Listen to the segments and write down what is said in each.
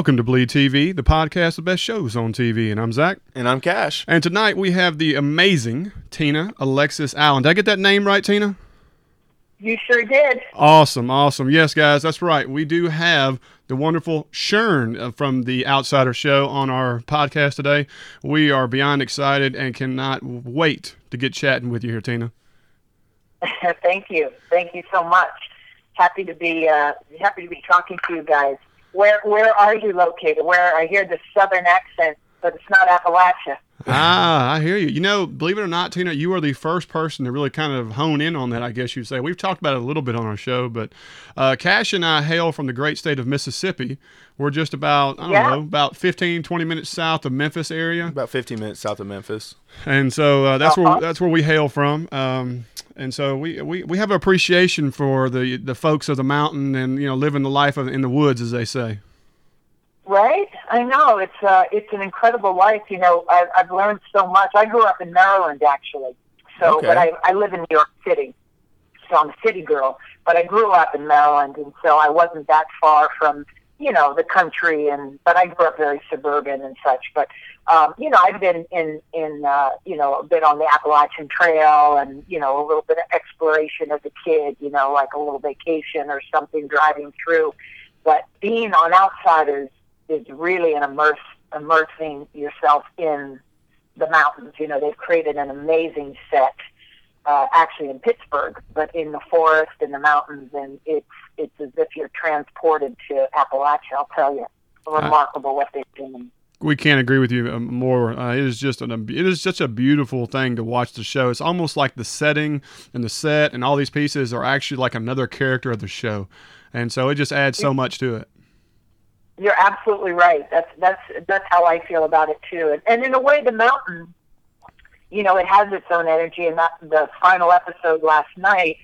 Welcome to Bleed TV, the podcast of best shows on TV. And I'm Zach. And I'm Cash. And tonight we have the amazing Tina Alexis Allen. Did I get that name right, Tina? You sure did. Awesome, awesome. Yes, guys, that's right. We do have the wonderful Shern uh, from the Outsider Show on our podcast today. We are beyond excited and cannot wait to get chatting with you here, Tina. Thank you. Thank you so much. Happy to be uh, happy to be talking to you guys. Where where are you located? Where I hear the southern accent, but it's not Appalachia. Ah, I hear you. You know, believe it or not, Tina, you are the first person to really kind of hone in on that, I guess you'd say. We've talked about it a little bit on our show, but uh, Cash and I hail from the great state of Mississippi. We're just about, I don't Yeah. know, about 15, 20 minutes south of Memphis area. About 15 minutes south of Memphis. And so uh, that's Uh-huh. where that's where we hail from. Um, and so we, we, we have appreciation for the, the folks of the mountain and, you know, living the life of, in the woods, as they say. Right? I know it's uh, it's an incredible life. You know, I've, I've learned so much. I grew up in Maryland, actually. So, Okay. but I I live in New York City, so I'm a city girl. But I grew up in Maryland, and so I wasn't that far from you know the country. And but I grew up very suburban and such. But um, you know, I've been in in uh, you know a bit on the Appalachian Trail, and you know a little bit of exploration as a kid. You know, like a little vacation or something driving through. But being on Outsiders is really an immerse immersing yourself in the mountains. You know, they've created an amazing set, uh, actually in Pittsburgh, but in the forest and the mountains, and it's it's as if you're transported to Appalachia. I'll tell you, remarkable what they've done. We can't agree with you um, more. Uh, it is just an it is such a beautiful thing to watch the show. It's almost like the setting and the set and all these pieces are actually like another character of the show, and so it just adds so much to it. You're absolutely right. That's that's that's how I feel about it too. And, and in a way, the mountain, you know, it has its own energy. And that the final episode last night,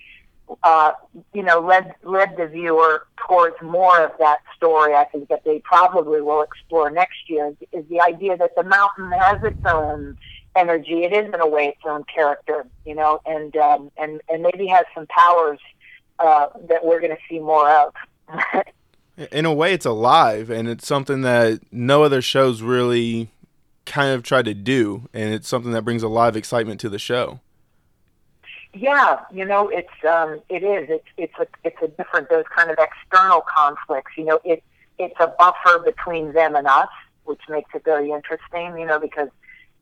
uh, you know, led led the viewer towards more of that story. I think that they probably will explore next year is the idea that the mountain has its own energy. It is in a way its own character, you know, and um, and and maybe has some powers uh, that we're going to see more of. In a way, it's alive, and it's something that no other shows really kind of try to do, and it's something that brings a lot of excitement to the show. Yeah, you know, it's um, it is. It's it's a it's a different those kind of external conflicts. You know, it it's a buffer between them and us, which makes it very interesting. You know, because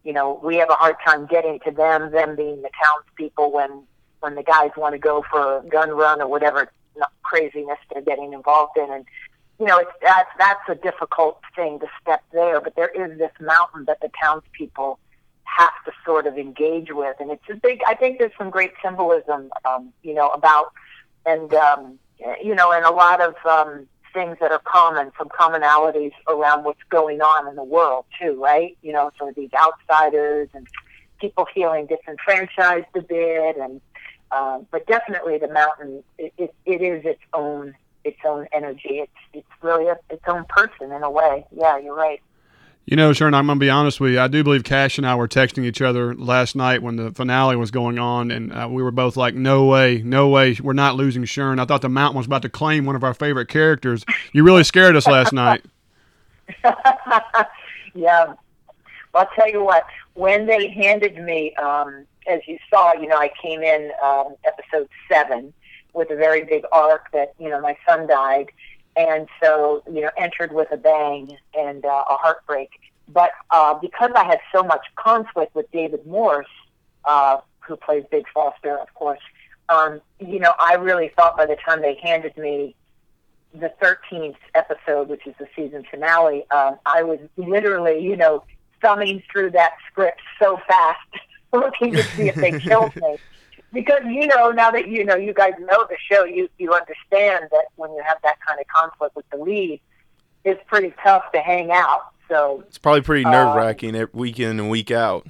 you know we have a hard time getting to them, them being the townspeople when when the guys want to go for a gun run or whatever craziness they're getting involved in, and you know, it's that's that's a difficult thing to step there. But there is this mountain that the townspeople have to sort of engage with, and it's a big. I think there's some great symbolism, um, you know, about and um, you know, and a lot of um, things that are common, some commonalities around what's going on in the world too, right? You know, sort of these outsiders and people feeling disenfranchised a bit, and um, but definitely the mountain, it, it, it is its own its own energy. It's it's really a, its own person in a way. Yeah, you're right. You know, Sharon, I'm going to be honest with you. I do believe Cash and I were texting each other last night when the finale was going on, and uh, we were both like, no way, no way, we're not losing Sharon. I thought the mountain was about to claim one of our favorite characters. You really scared us last night. yeah. Well, I'll tell you what. When they handed me, um, as you saw, you know, I came in um, episode seven with a very big arc that you know my son died, and so you know entered with a bang and uh, a heartbreak. But uh, because I had so much conflict with David Morse, uh, who plays Big Foster, of course, um, you know, I really thought by the time they handed me the 13th episode, which is the season finale, um, I was literally, you know, thumbing through that script so fast, looking to see if they killed me. Because you know, now that you know, you guys know the show, you you understand that when you have that kind of conflict with the lead, it's pretty tough to hang out. So It's probably pretty nerve wracking week in and week out.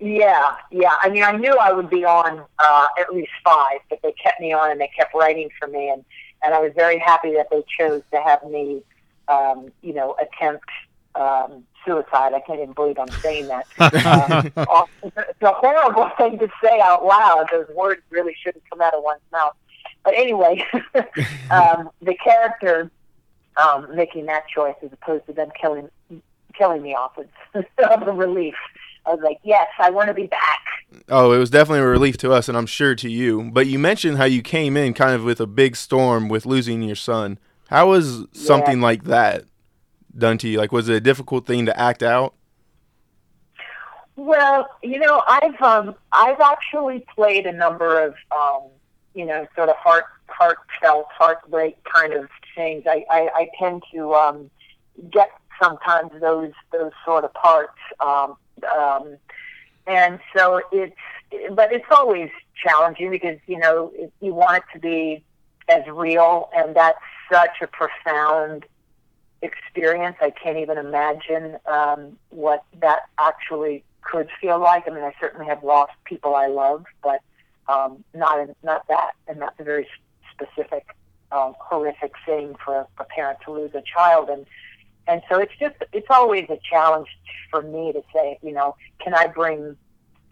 Yeah, yeah. I mean, I knew I would be on uh, at least five, but they kept me on and they kept writing for me, and and I was very happy that they chose to have me, um, you know, attempt um, suicide. I can't even believe I'm saying that. aw- it's a horrible thing to say out loud. Those words really shouldn't come out of one's mouth. But anyway, um, the character um, making that choice as opposed to them killing killing me off with of a relief. I was like, yes, I want to be back. Oh, it was definitely a relief to us, and I'm sure to you. But you mentioned how you came in kind of with a big storm with losing your son. How was something like that done to you? Like, was it a difficult thing to act out? Well, you know, I've um, I've actually played a number of um, you know, sort of heart heartfelt, heartbreak kind of things. I I, I tend to um, get sometimes those those sort of parts. Um, um, and so it's, but it's always challenging because you know you want it to be as real, and that's such a profound experience. I can't even imagine um, what that actually could feel like. I mean, I certainly have lost people I love, but um, not in, not that, and that's a very specific, um, horrific thing for a parent to lose a child, and and so it's just it's always a challenge for me to say, you know, can I bring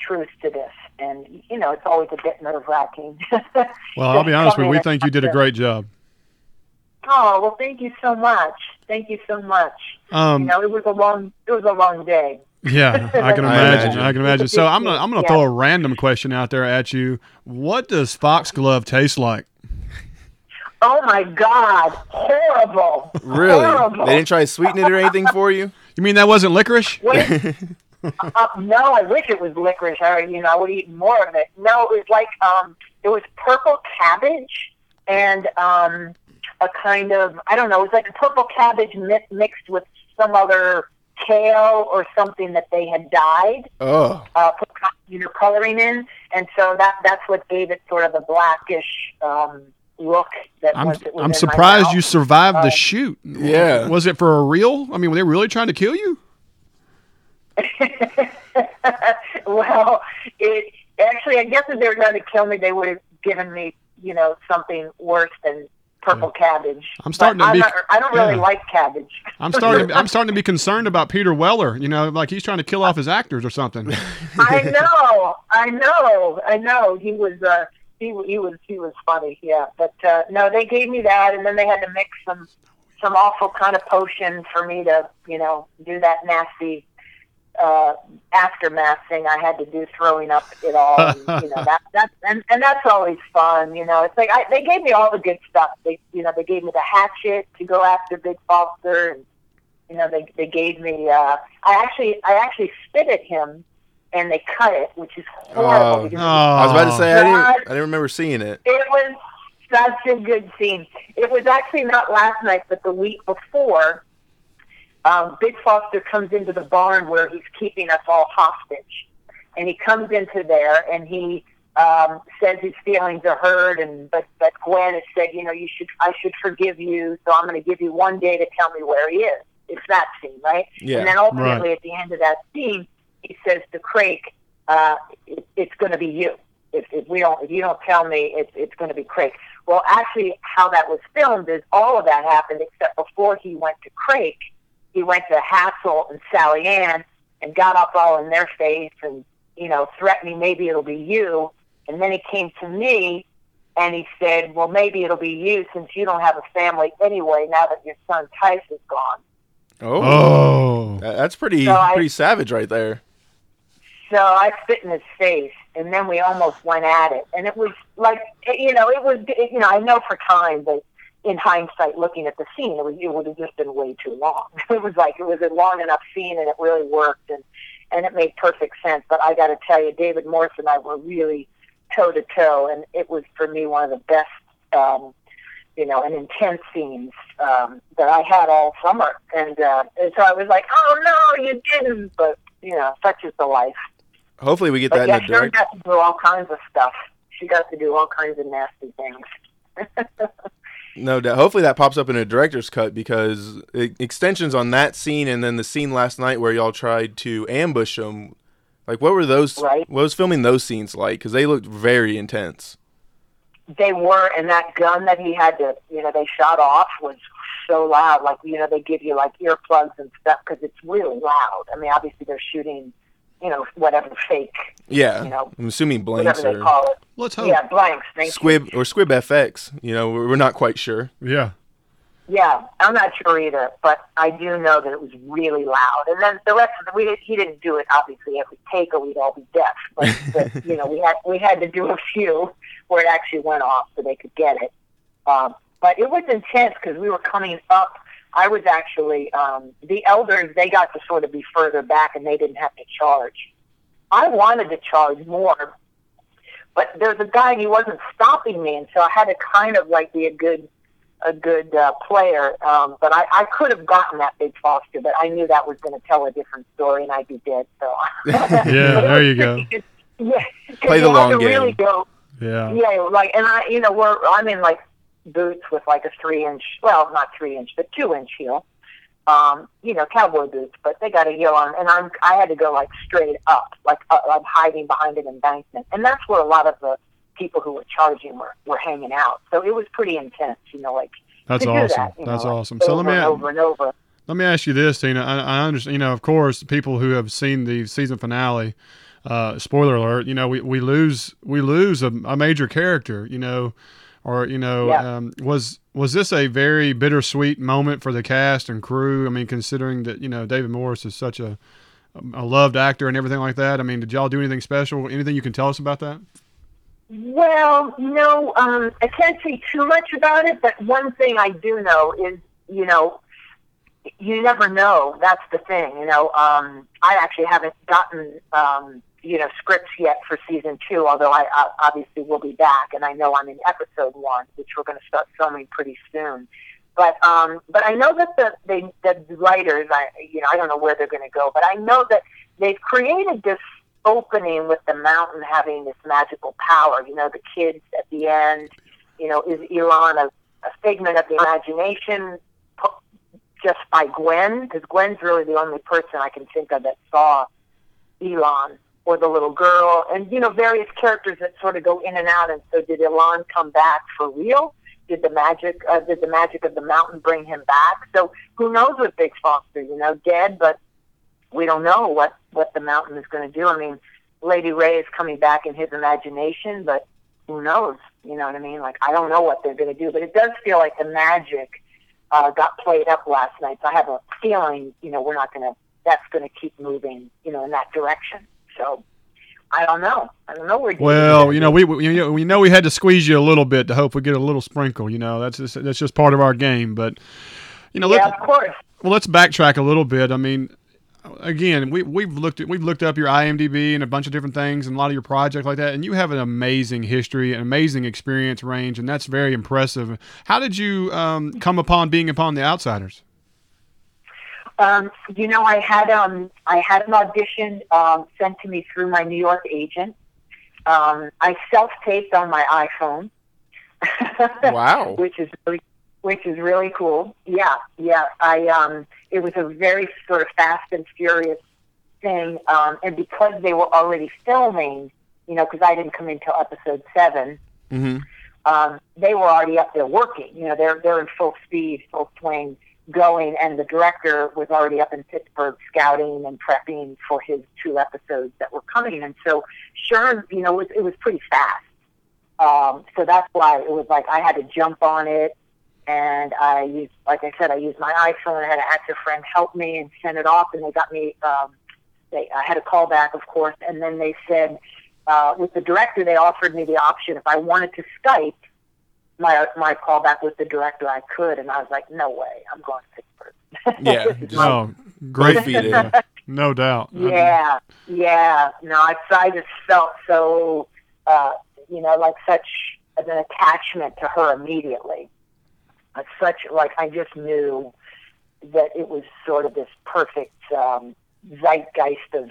truth to this? And you know, it's always a bit nerve wracking. well, I'll be honest with you. We think you did a great job. Oh well, thank you so much. Thank you so much. Um, you know, it was a long it was a long day. Yeah, I can imagine. I can imagine. So I'm gonna I'm gonna yeah. throw a random question out there at you. What does foxglove taste like? Oh my God, horrible! Really? Horrible. They didn't try to sweeten it or anything for you? You mean that wasn't licorice? uh, no, I wish it was licorice. I, you know, I would eat more of it. No, it was like um, it was purple cabbage and um, a kind of I don't know. It was like a purple cabbage mi- mixed with some other kale or something that they had dyed. Oh. Uh, put you know coloring in, and so that that's what gave it sort of a blackish. Um, look that I'm, was, was I'm surprised you survived the uh, shoot. Yeah. Was it for a real? I mean, were they really trying to kill you? well, it actually, I guess if they were going to kill me, they would have given me, you know, something worse than purple yeah. cabbage. I'm starting to be. Not, I don't really yeah. like cabbage. I'm starting. To, I'm starting to be concerned about Peter Weller. You know, like he's trying to kill off his actors or something. I know. I know. I know. He was. Uh, he he was he was funny, yeah. But uh, no, they gave me that, and then they had to mix some some awful kind of potion for me to you know do that nasty uh, aftermath thing I had to do, throwing up it all. And, you know that that and, and that's always fun. You know, it's like I, they gave me all the good stuff. They you know they gave me the hatchet to go after Big Foster, and you know they they gave me. Uh, I actually I actually spit at him and they cut it, which is horrible. Oh, I was about to say I didn't, I didn't remember seeing it. It was such a good scene. It was actually not last night, but the week before. Um, Big Foster comes into the barn where he's keeping us all hostage, and he comes into there and he um, says his feelings are hurt, and but but Gwen has said, you know, you should I should forgive you, so I'm going to give you one day to tell me where he is. It's that scene, right? Yeah. And then ultimately right. at the end of that scene, he says to Craig, uh, it, "It's going to be you. If, if we don't, if you don't tell me, it, it's going to be Craig." Well, actually, how that was filmed is all of that happened except before he went to Craig, he went to Hasil and Sally Ann and got up all in their face and you know threatening maybe it'll be you. And then he came to me and he said, "Well, maybe it'll be you since you don't have a family anyway. Now that your son Tice is gone." Oh, oh. that's pretty so pretty I, savage right there. So I spit in his face, and then we almost went at it. And it was like, you know, it was, you know, I know for time, but in hindsight, looking at the scene, it, was, it would have just been way too long. It was like it was a long enough scene, and it really worked, and and it made perfect sense. But I got to tell you, David Morse and I were really toe to toe, and it was for me one of the best. Um, you know, and intense scenes um, that I had all summer, and uh, and so I was like, "Oh no, you didn't!" But you know, such is the life. Hopefully, we get but that yeah, in the direct. got to do all kinds of stuff. She got to do all kinds of nasty things. no doubt. Hopefully, that pops up in a director's cut because extensions on that scene and then the scene last night where y'all tried to ambush them. Like, what were those? Right. What was filming those scenes like? Because they looked very intense. They were, and that gun that he had to, you know, they shot off was so loud. Like, you know, they give you like earplugs and stuff because it's really loud. I mean, obviously they're shooting you know, whatever fake. Yeah. You know, I'm assuming blanks whatever they call it. Let's hope. Yeah, blanks. Squib you. or Squib FX. You know, we're not quite sure. Yeah. Yeah, I'm not sure either, but I do know that it was really loud. And then the rest of the we he didn't do it obviously every take, or we'd all be deaf. But, but you know, we had we had to do a few where it actually went off so they could get it. Um, but it was intense because we were coming up. I was actually um, the elders. They got to sort of be further back, and they didn't have to charge. I wanted to charge more, but there's a guy and he wasn't stopping me, and so I had to kind of like be a good a good uh, player. Um, but I, I could have gotten that big Foster, but I knew that was going to tell a different story, and I'd be dead. So yeah, there you go. Yeah, play the long game. Really go, yeah, yeah, like, and I, you know, we're I'm in like boots with like a three inch, well, not three inch, but two inch heel. Um, you know, cowboy boots, but they got a heel on, and I'm I had to go like straight up, like uh, I'm hiding behind an embankment, and that's where a lot of the people who were charging were, were hanging out. So it was pretty intense, you know, like that's awesome. That, that's know, awesome. Like so let me over and over. Let me ask you this, Tina. I, I understand. You know, of course, people who have seen the season finale. Uh, spoiler alert! You know, we, we lose we lose a, a major character. You know, or you know, yeah. um, was was this a very bittersweet moment for the cast and crew? I mean, considering that you know David Morse is such a a loved actor and everything like that. I mean, did y'all do anything special? Anything you can tell us about that? Well, no, um, I can't say too much about it, but one thing I do know is, you know, you never know. That's the thing, you know. Um, I actually haven't gotten, um, you know, scripts yet for season two, although I, I obviously will be back, and I know I'm in episode one, which we're going to start filming pretty soon. But um, but I know that the they, the writers, I you know, I don't know where they're going to go, but I know that they've created this opening with the mountain having this magical power. You know, the kids at the end, you know, is Elon a, a figment of the imagination just by Gwen? Because Gwen's really the only person I can think of that saw Elon or the little girl, and you know, various characters that sort of go in and out. And so, did Elon come back for real? Did the magic, uh, did the magic of the mountain bring him back? So, who knows with Big Foster? You know, dead, but we don't know what what the mountain is going to do. I mean, Lady Ray is coming back in his imagination, but who knows? You know what I mean? Like I don't know what they're going to do, but it does feel like the magic uh, got played up last night. So I have a feeling, you know, we're not going to. That's going to keep moving, you know, in that direction. So I don't know. I don't know where. Well, you know, we we, you know, we know we had to squeeze you a little bit to hope we get a little sprinkle. You know, that's just, that's just part of our game. But you know, yeah, of course. Well, let's backtrack a little bit. I mean, again, we we've looked at we've looked up your IMDb and a bunch of different things and a lot of your projects like that, and you have an amazing history, an amazing experience range, and that's very impressive. How did you um, come upon being upon the Outsiders? Um, you know, I had um, I had an audition um, sent to me through my New York agent. Um, I self taped on my iPhone. wow, which is really which is really cool. Yeah, yeah. I um, it was a very sort of fast and furious thing, um, and because they were already filming, you know, because I didn't come until episode 7 mm-hmm. um, they were already up there working. You know, they're they're in full speed, full swing, going, and the director was already up in Pittsburgh scouting and prepping for his two episodes that were coming. And so, sure, you know, it was, it was pretty fast. Um, so that's why it was like I had to jump on it and I used, like I said, I used my iPhone. I had an actor friend help me and send it off, and they got me. Um, they, I had a call back, of course, and then they said uh, with the director, they offered me the option if I wanted to Skype my my callback with the director, I could, and I was like, no way, I'm going to Pittsburgh. Yeah, no, great feat, no doubt. Yeah, yeah. No, I, I just felt so, uh, you know, like such an attachment to her immediately such like I just knew that it was sort of this perfect um, zeitgeist of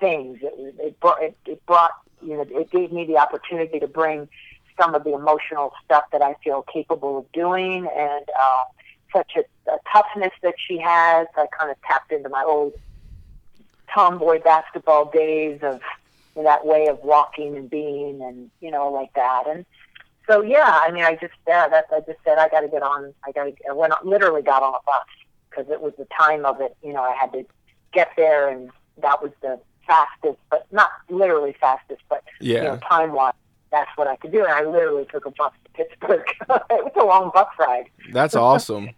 things. It, it brought it, it brought you know it gave me the opportunity to bring some of the emotional stuff that I feel capable of doing, and uh, such a, a toughness that she has. I kind of tapped into my old tomboy basketball days of that way of walking and being, and you know like that, and so yeah, I mean, I just yeah, that's I just said I got to get on. I got to. I went literally got on a bus because it was the time of it. You know, I had to get there, and that was the fastest, but not literally fastest, but yeah. you know, time wise, that's what I could do. And I literally took a bus to Pittsburgh. it was a long bus ride. That's awesome.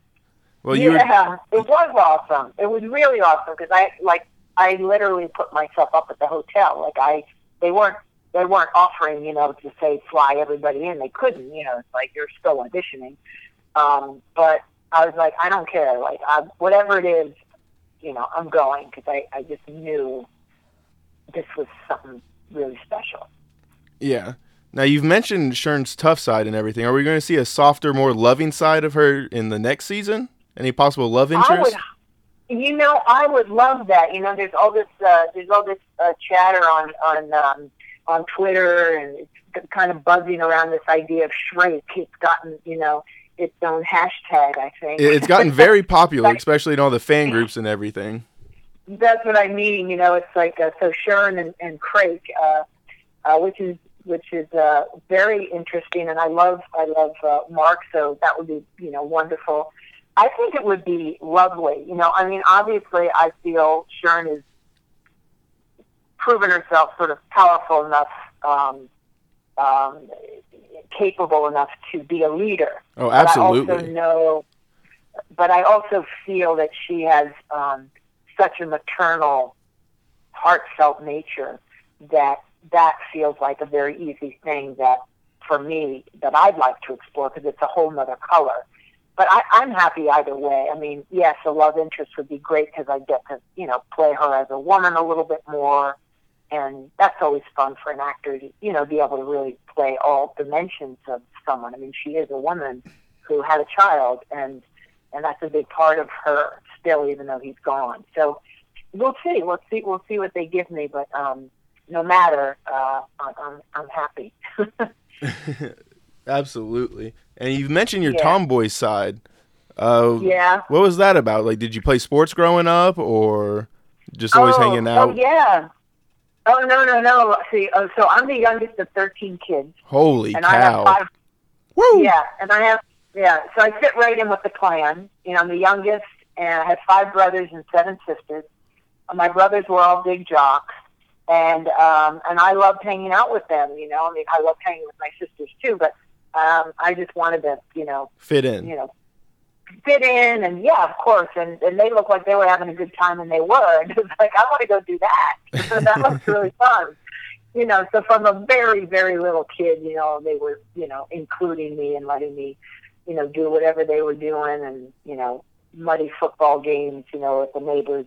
Well, you were, yeah, it was awesome. It was really awesome because I like I literally put myself up at the hotel. Like I, they weren't they weren't offering you know to say fly everybody in. They couldn't. You know, it's like you're still auditioning. Um, but I was like, I don't care. Like I, whatever it is, you know, I'm going because I I just knew this was something really special. yeah. Now you've mentioned Shern's tough side and everything. Are we going to see a softer, more loving side of her in the next season? Any possible love interest? would, you know, I would love that. You know, there's all this, uh, there's all this uh, chatter on on um, on Twitter, and it's kind of buzzing around this idea of Shrek. It's gotten, you know, its own hashtag. I think It's gotten very popular, especially in all the fan groups and everything. That's what I mean. You know, it's like uh, so Sharon and, and Craig, uh, uh, which is which is uh, very interesting, and I love I love uh, Mark, so that would be you know wonderful. I think it would be lovely. You know, I mean, obviously, I feel Sharon has proven herself sort of powerful enough, um, um, capable enough to be a leader. Oh, But I also absolutely. know, but I also feel that she has um, such a maternal, heartfelt nature that that feels like a very easy thing that, for me, that I'd like to explore because it's a whole other color. But I, I'm happy either way. I mean, yes, a love interest would be great because I get to, you know, play her as a woman a little bit more, and that's always fun for an actor to, you know, be able to really play all dimensions of someone. I mean, she is a woman who had a child, and and that's a big part of her still, even though he's gone. So we'll see. We'll see. We'll see what they give me. But um, no matter, uh, I'm I'm, happy. Absolutely. And you've mentioned your Yeah. tomboy side. Uh, yeah. What was that about? Like, did you play sports growing up, or just always oh, hanging out? Oh yeah. Oh no no no! See, oh, so I'm the youngest of 13 kids, Holy and I have cow! five Woo! Yeah, and I have yeah, so I fit right in with the clan. You know, I'm the youngest, and I have five brothers and seven sisters. My brothers were all big jocks, and um, and I loved hanging out with them. You know, I mean, I loved hanging with my sisters too, but um, I just wanted to, you know, Fit in. you know, fit in, and yeah, of course, and and they looked like they were having a good time, and they were. And it was like, I want to go do that. So that looks really fun. You know, so from a very, very little kid, you know, they were, you know, including me and letting me, you know, do whatever they were doing, and you know, muddy football games, you know, at the neighbor's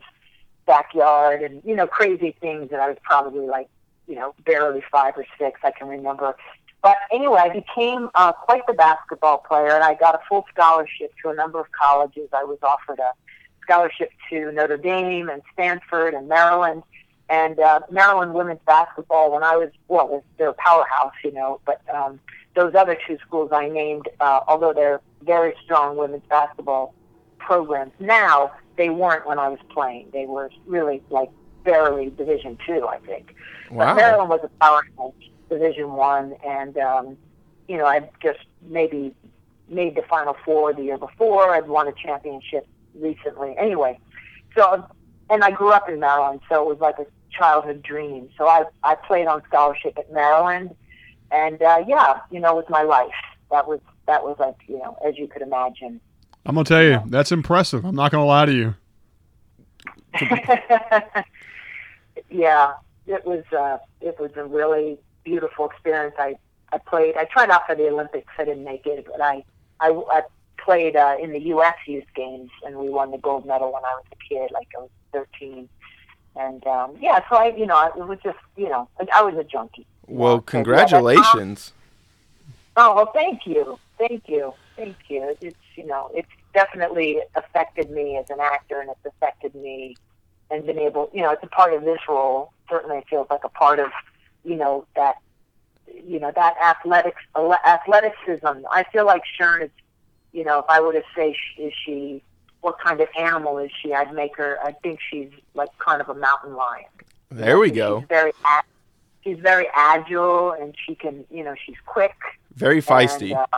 backyard, and you know, crazy things that I was probably like, you know, barely five or six. I can remember but anyway, I became uh, quite the basketball player, and I got a full scholarship to a number of colleges. I was offered a scholarship to Notre Dame and Stanford and Maryland. And uh, Maryland women's basketball, when I was, well, they're a powerhouse, you know, but um, those other two schools I named, uh, although they're very strong women's basketball programs now, they weren't when I was playing. They were really like barely Division two, I think. But Maryland was a powerhouse, Division One, and um, you know, I just maybe made the Final Four the year before. I'd won a championship recently. Anyway, so and I grew up in Maryland, so it was like a childhood dream. So I I played on scholarship at Maryland, and uh, yeah, you know, it was my life. That was that was like you know, as you could imagine. I'm gonna tell you, that's impressive. I'm not gonna lie to you. yeah, it was uh, it was a really beautiful experience. I I played. I tried out for the Olympics. I didn't make it, but I I, I played uh, in the U.S. Youth Games, and we won the gold medal when I was a kid, like I was 13. And um, yeah, so I, you know, it was just, you know, I, I was a junkie. Well, congratulations. Oh well, thank you, thank you, thank you. It's you know, it's definitely affected me as an actor, and it's affected me, and been able, you know, it's a part of this role. Certainly, it feels like a part of, you know, that, you know, that athletics, athleticism. I feel like Sharon is, you know, if I were to say, sh- is she, what kind of animal is she? I'd make her. I think she's like kind of a mountain lion. There we She's go. very, she's very agile, and she can, you know, she's quick. Very feisty. And, uh,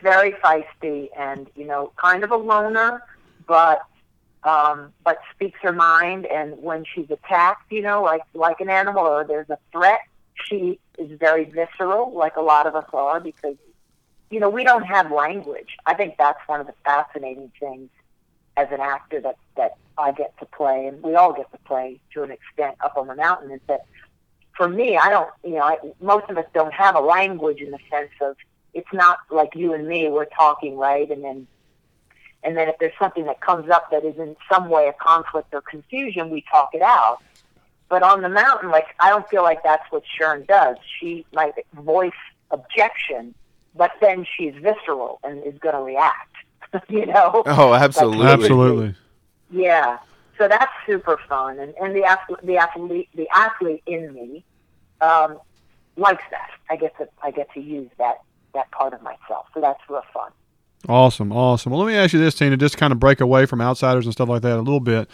very feisty, and you know, kind of a loner, but um, but speaks her mind. And when she's attacked, you know, like like an animal or there's a threat, she is very visceral, like a lot of us are, because you know we don't have language. I think that's one of the fascinating things as an actor that that I get to play, and we all get to play to an extent up on the mountain, is that for me, I don't, you know, I, most of us don't have a language in the sense of it's not like you and me, we're talking, right? And then, and then if there's something that comes up that is in some way a conflict or confusion, we talk it out. But on the mountain, like, I don't feel like that's what Shern does. She might voice objection, but then she's visceral and is going to react, you know? Oh, absolutely. Like, Absolutely. yeah. So that's super fun, and and the athlete, the athlete, the athlete in me um, likes that. I get to I get to use that that part of myself. So that's real fun. Awesome, awesome. Well, let me ask you this, Tina, just kind of break away from outsiders and stuff like that a little bit.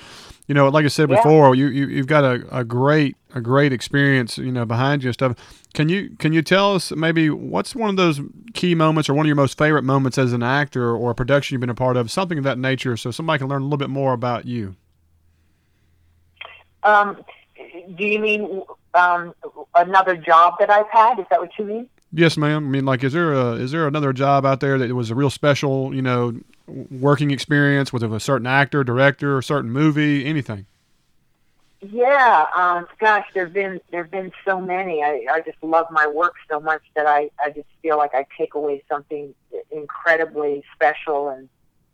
You know, like I said Yeah. before, you, you you've got a, a great a great experience, you know, behind you and stuff. Can you can you tell us maybe what's one of those key moments or one of your most favorite moments as an actor or a production you've been a part of, something of that nature, so somebody can learn a little bit more about you. Um, do you mean um, another job that I've had? Is that what you mean? Yes, ma'am. I mean, like, is there a is there another job out there that was a real special, you know, working experience with a certain actor, director, or certain movie, anything? Yeah, um, gosh, there've been there've been so many. I, I just love my work so much that I, I just feel like I take away something incredibly special and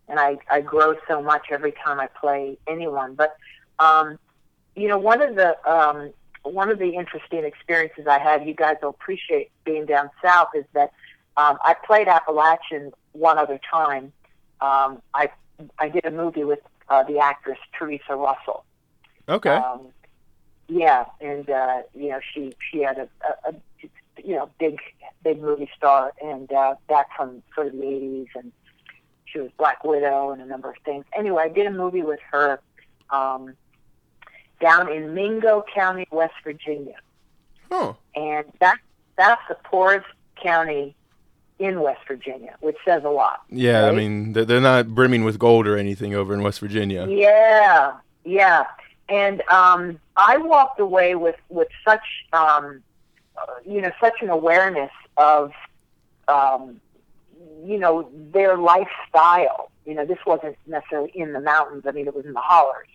and I, I grow so much every time I play anyone. But um, you know, one of the um, one of the interesting experiences I had, you guys will appreciate being down south, is that um, I played Appalachian one other time. Um, I I did a movie with uh, the actress Theresa Russell. Okay. Um, yeah, and uh, you know she she had a, a, a you know big big movie star, and uh, back from sort of the eighties, and she was Black Widow and a number of things. Anyway, I did a movie with her um, down in Mingo County, West Virginia, oh. and that that's the poorest county in West Virginia, which says a lot. Yeah, I mean, they're they're not brimming with gold or anything over in West Virginia. Yeah, yeah. And um, I walked away with with such um, you know such an awareness of um, you know their lifestyle. You know, this wasn't necessarily in the mountains. I mean, it was in the hollers.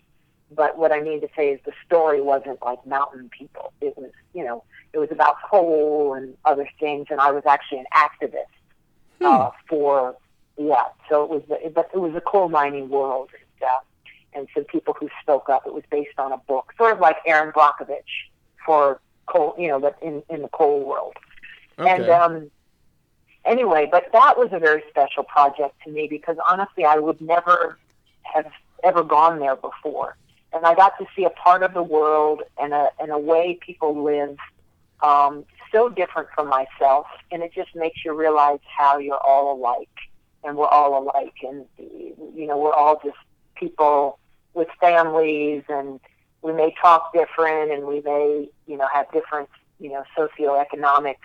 But what I mean to say is the story wasn't like mountain people. It was, you know, it was about coal and other things, and I was actually an activist uh, for, yeah. So it was, the, but it was a coal mining world, and, uh, and some people who spoke up. It was based on a book, sort of like Erin Brockovich for coal, you know, but in in the coal world. Okay. And um, anyway, but that was a very special project to me because honestly, I would never have ever gone there before, and I got to see a part of the world and a and a way people live um, so different from myself, and it just makes you realize how you're all alike, and we're all alike, and you know we're all just people with families, and we may talk different, and we may you know have different you know socioeconomics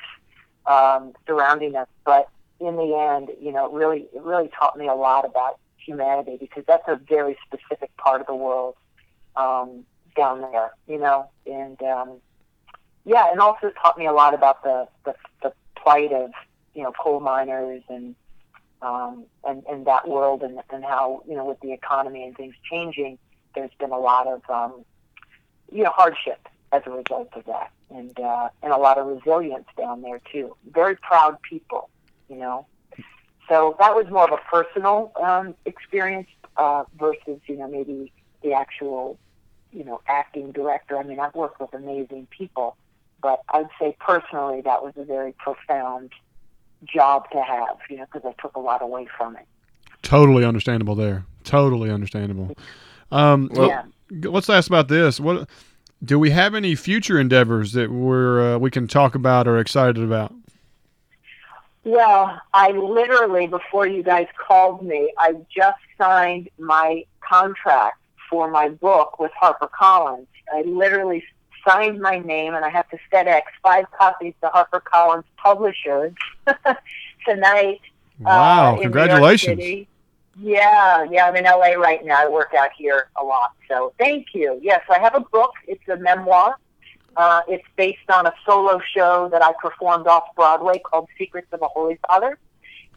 um, surrounding us. But in the end, you know, it really it really taught me a lot about humanity because that's a very specific part of the world um, down there, you know, and um, yeah, and also taught me a lot about the the, the plight of you know coal miners and um, and and that world and and how you know with the economy and things changing, there's been a lot of um, you know hardship as a result of that, and uh, and a lot of resilience down there too. Very proud people, you know. So that was more of a personal um, experience uh, versus you know maybe the actual you know acting director. I mean, I've worked with amazing people, but I'd say personally that was a very profound job to have, you know, because I took a lot away from it. Totally understandable there. Totally understandable. Um, Well- yeah. let's ask about this. What do we have any future endeavors that we're uh, we can talk about or excited about? Well, I literally, before you guys called me, I just signed my contract for my book with HarperCollins. I literally signed my name, and I have to FedEx five copies to HarperCollins publishers tonight. Wow! uh, New York congratulations. Yeah, yeah, I'm in LA right now. I work out here a lot. So thank you. Yes, I have a book. It's a memoir. Uh, it's based on a solo show that I performed off Broadway called Secrets of a Holy Father.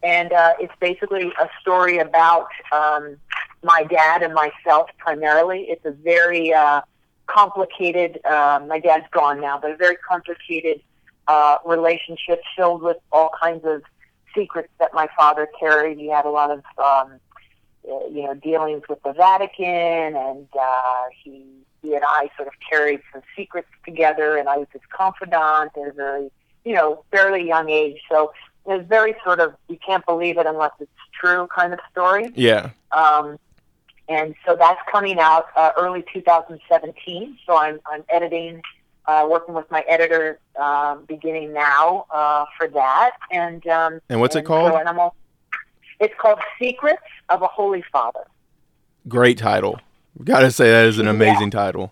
And uh, it's basically a story about um, my dad and myself primarily. It's a very uh, complicated. Uh, my dad's gone now, but a very complicated uh, relationship filled with all kinds of secrets that my father carried. He had a lot of, um, uh, you know, dealings with the Vatican, and uh, he he and I sort of carried some secrets together, and I was his confidant at a very, you know, fairly young age. So it was very sort of you can't believe it unless it's true kind of story. Yeah. Um, and so that's coming out uh, early 2017. So I'm I'm editing, uh, working with my editor uh, beginning now uh, for that. And um, And what's it called? So, all, it's called Secrets of a Holy Father. Great title. Gotta say that is an Yeah. amazing title.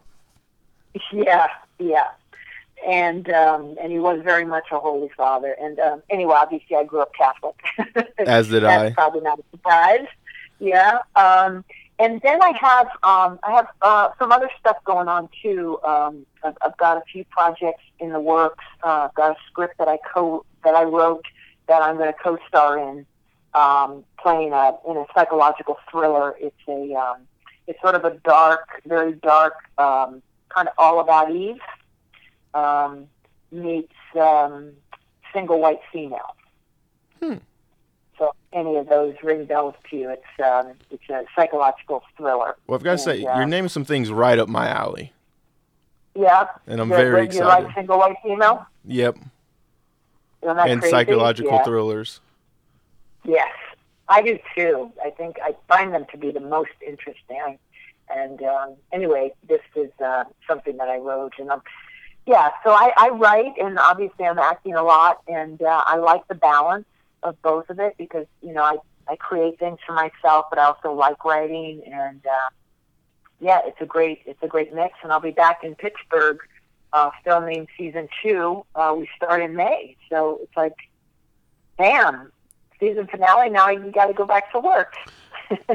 Yeah, yeah. And um, and he was very much a holy father. And um, anyway, obviously, I grew up Catholic. As did I. probably not a surprise. Yeah. Um, and then I have um, I have uh, some other stuff going on too. Um, I've, I've got a few projects in the works. Uh, I've got a script that I co that I wrote that I'm going to co-star in, um, playing a in a psychological thriller. It's a um, it's sort of a dark, very dark, um, kind of all about Eve um, meets um, single white female. Hmm. So any of those ring bells to you? It's um, it's a psychological thriller. Well, I've got to say, Yeah. you're naming some things right up my alley, Yeah. and I'm You- very you excited. like single white female? Yep. And crazy? psychological yeah. thrillers. Yes, I do too. I think I find them to be the most interesting. And um, anyway, this is uh, something that I wrote, and um, yeah. So I, I write, and obviously I'm acting a lot, and uh, I like the balance of both of it because you know I I create things for myself, but I also like writing, and uh, yeah, it's a great it's a great mix. And I'll be back in Pittsburgh uh, filming season two. Uh, we start in May, so it's like, bam, season finale. Now you got to go back to work.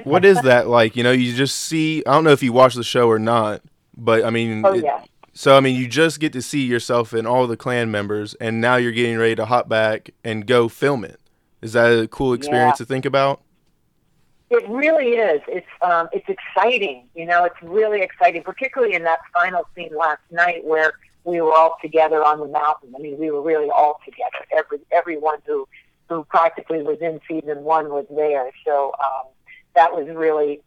What is that like? You know, you just see. I don't know if you watch the show or not, but I mean, Oh it- yeah, so I mean, you just get to see yourself and all the clan members, and now you're getting ready to hop back and go film it. Is that a cool experience to think about? it really is. It's um, it's exciting. You know, it's really exciting, particularly in that final scene last night where we were all together on the mountain. I mean, we were really all together. Every everyone who who practically was in season one was there. So um, that was really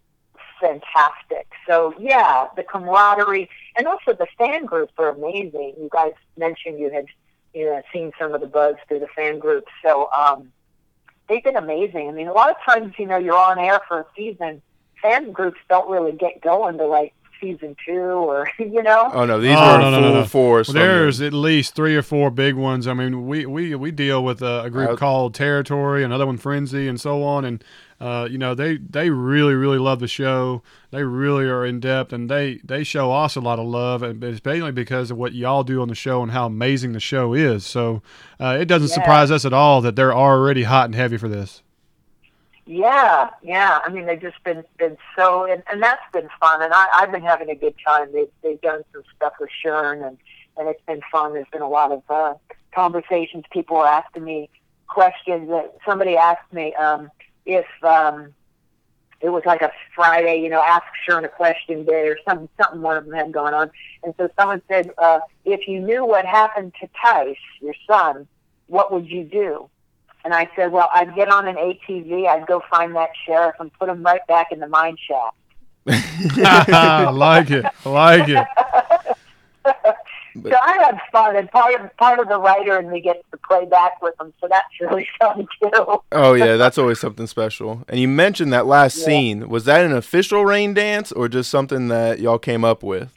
fantastic. So yeah, the camaraderie and also the fan groups are amazing. You guys mentioned you had you know seen some of the buzz through the fan groups. So um, they've been amazing. I mean, a lot of times you know you're on air for a season, fan groups don't really get going to like season two or you know. Oh no, these Oh, were no, no, full no, no. force. Well, there's at least three or four big ones. I mean, we we, we deal with a, a group Uh, called Territory, another one Frenzy, and so on. And uh, you know, they they really really love the show. They really are in depth, and they they show us a lot of love, and it's mainly because of what y'all do on the show and how amazing the show is. So uh, it doesn't Yeah. surprise us at all that they're already hot and heavy for this. Yeah, yeah. I mean, they've just been been so, and, and that's been fun. And I, I've been having a good time. They've they've done some stuff with Shern, and and it's been fun. There's been a lot of uh, conversations. People are asking me questions. That somebody asked me um, if um, it was like a Friday, you know, ask Shern a question day or something. Something one of them had gone on, and so someone said, uh, if you knew what happened to Tice, your son, what would you do? And I said, well, I'd get on an ATV, I'd go find that sheriff and put him right back in the mine shaft. I like it. I like it. so I had fun, and part of part of the writer and me gets to play back with them, so that's really fun too. oh yeah, that's always something special. And you mentioned that last Yeah. scene. Was that an official rain dance or just something that y'all came up with?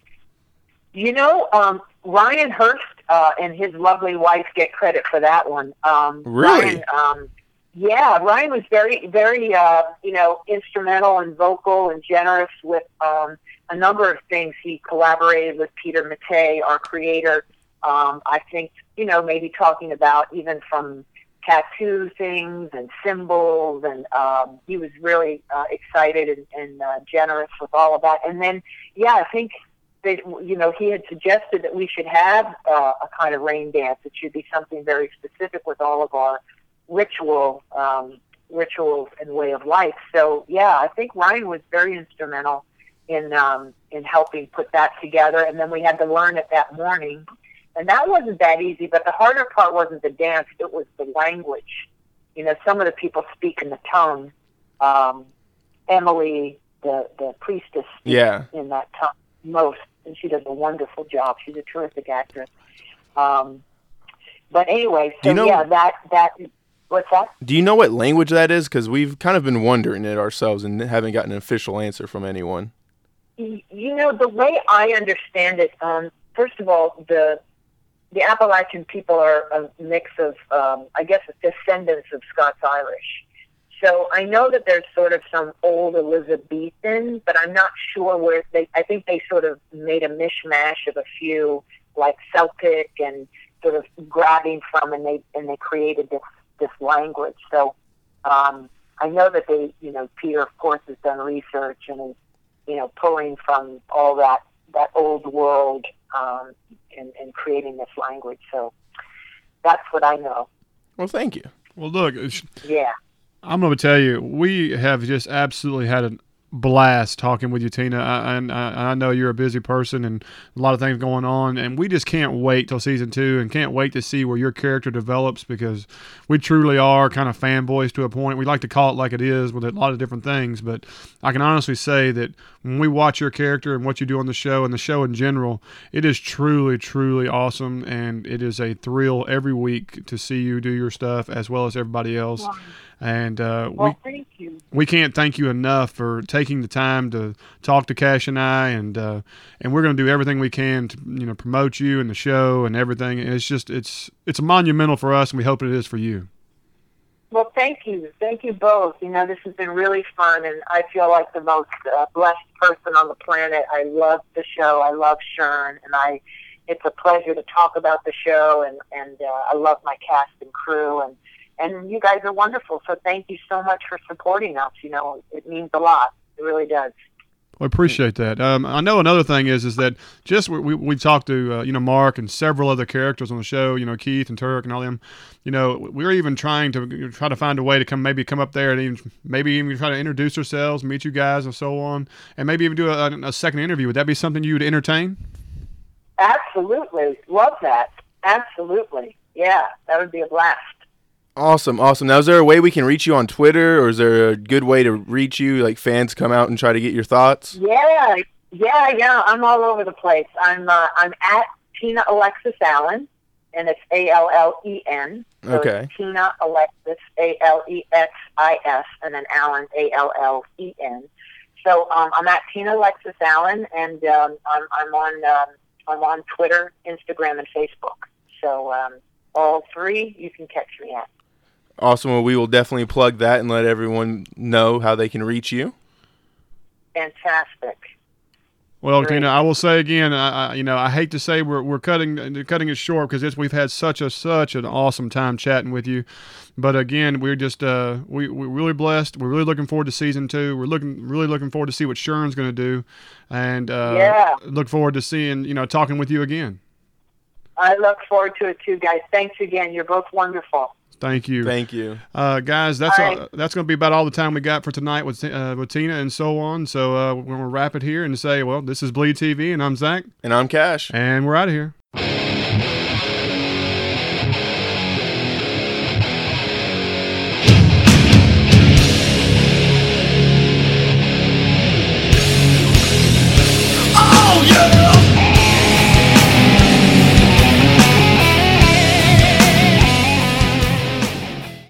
You know, um, Ryan Hurst uh, and his lovely wife get credit for that one. Um, Really? Ryan, um, yeah, Ryan was very, very, uh, you know, instrumental and vocal and generous with um, a number of things. He collaborated with Peter Mattei, our creator. Um, I think, you know, maybe talking about even from tattoo things and symbols, and um, he was really uh, excited and, and uh, generous with all of that. And then, yeah, I think that you know he had suggested that we should have uh, a kind of rain dance. It should be something very specific with all of our ritual um, rituals and way of life. So yeah, I think Ryan was very instrumental in um, in helping put that together. And then we had to learn it that morning, and that wasn't that easy. But the harder part wasn't the dance; it was the language. You know, some of the people speak in the tongue. Um, Emily, the the priestess, speaks Yeah. in that tongue most, and she does a wonderful job. She's a terrific actress. Um, but anyway, so you know- yeah, that that what's that? Do you know what language that is? Because we've kind of been wondering it ourselves and haven't gotten an official answer from anyone. You know, the way I understand it, um, first of all, the the Appalachian people are a mix of, um, I guess, descendants of Scots Irish. So I know that there's sort of some old Elizabethan, but I'm not sure where they. I think they sort of made a mishmash of a few, like Celtic and sort of grabbing from, and they and they created this this language. So um, I know that they, you know, Peter of course has done research and you know, pulling from all that that old world um, and, and creating this language. So that's what I know. Well, thank you. Well, look, Yeah. I'm going to tell you, we have just absolutely had a blast talking with you, Tina. I, and I, I know you're a busy person and a lot of things going on, and we just can't wait till season two and can't wait to see where your character develops because we truly are kind of fanboys to a point. We like to call it like it is with a lot of different things, but I can honestly say that when we watch your character and what you do on the show and the show in general, it is truly, truly awesome, and it is a thrill every week to see you do your stuff as well as everybody else. And uh, we Well, thank you. we can't thank you enough for taking the time to talk to Cash and I, and uh, and we're going to do everything we can to you know promote you and the show and everything. It's just it's it's monumental for us, and we hope it is for you. Well, thank you. Thank you both. You know, this has been really fun, and I feel like the most uh, blessed person on the planet. I love the show. I love Shern, and I. It's a pleasure to talk about the show, and and uh, I love my cast and crew, and and you guys are wonderful. So thank you so much for supporting us. You know, it means a lot. It really does. I appreciate that. Um, I know another thing is is that just we we, we talked to uh, you know Mark and several other characters on the show. You know Keith and Turk and all them. You know we're even trying to you know, try to find a way to come maybe come up there and even maybe even try to introduce ourselves, meet you guys, and so on, and maybe even do a, a second interview. Would that be something you would entertain? Absolutely, love that. Absolutely, yeah, that would be a blast. Awesome, awesome. Now, is there a way we can reach you on Twitter, or is there a good way to reach you? Like fans come out and try to get your thoughts. Yeah, yeah, yeah. I'm all over the place. I'm uh, I'm at Tina Alexis Allen, and it's A L L E N. So Okay. Tina Alexis A L E X I S, and then Allen A L L E N. So um, I'm at Tina Alexis Allen, and um, I'm I'm on um, I'm on Twitter, Instagram, and Facebook. So um, all three you can catch me at. Awesome. Well, we will definitely plug that and let everyone know how they can reach you. Fantastic. Well, Great. Tina, I will say again, I, I, you know, I hate to say we're, we're cutting cutting it short because it's, we've had such a such an awesome time chatting with you, but again, we're just uh, we we're really blessed. We're really looking forward to season two. We're looking really looking forward to see what Shern's going to do, and uh, Yeah. look forward to seeing you know talking with you again. I look forward to it too, guys. Thanks again. You're both wonderful. Thank you. Thank you. Uh, guys, that's All all, right. that's going to be about all the time we got for tonight with uh, with Tina and so on. So uh, we're going to wrap it here and say, well, this is Bleed TV, and I'm Zach, And I'm Cash. and we're out of here.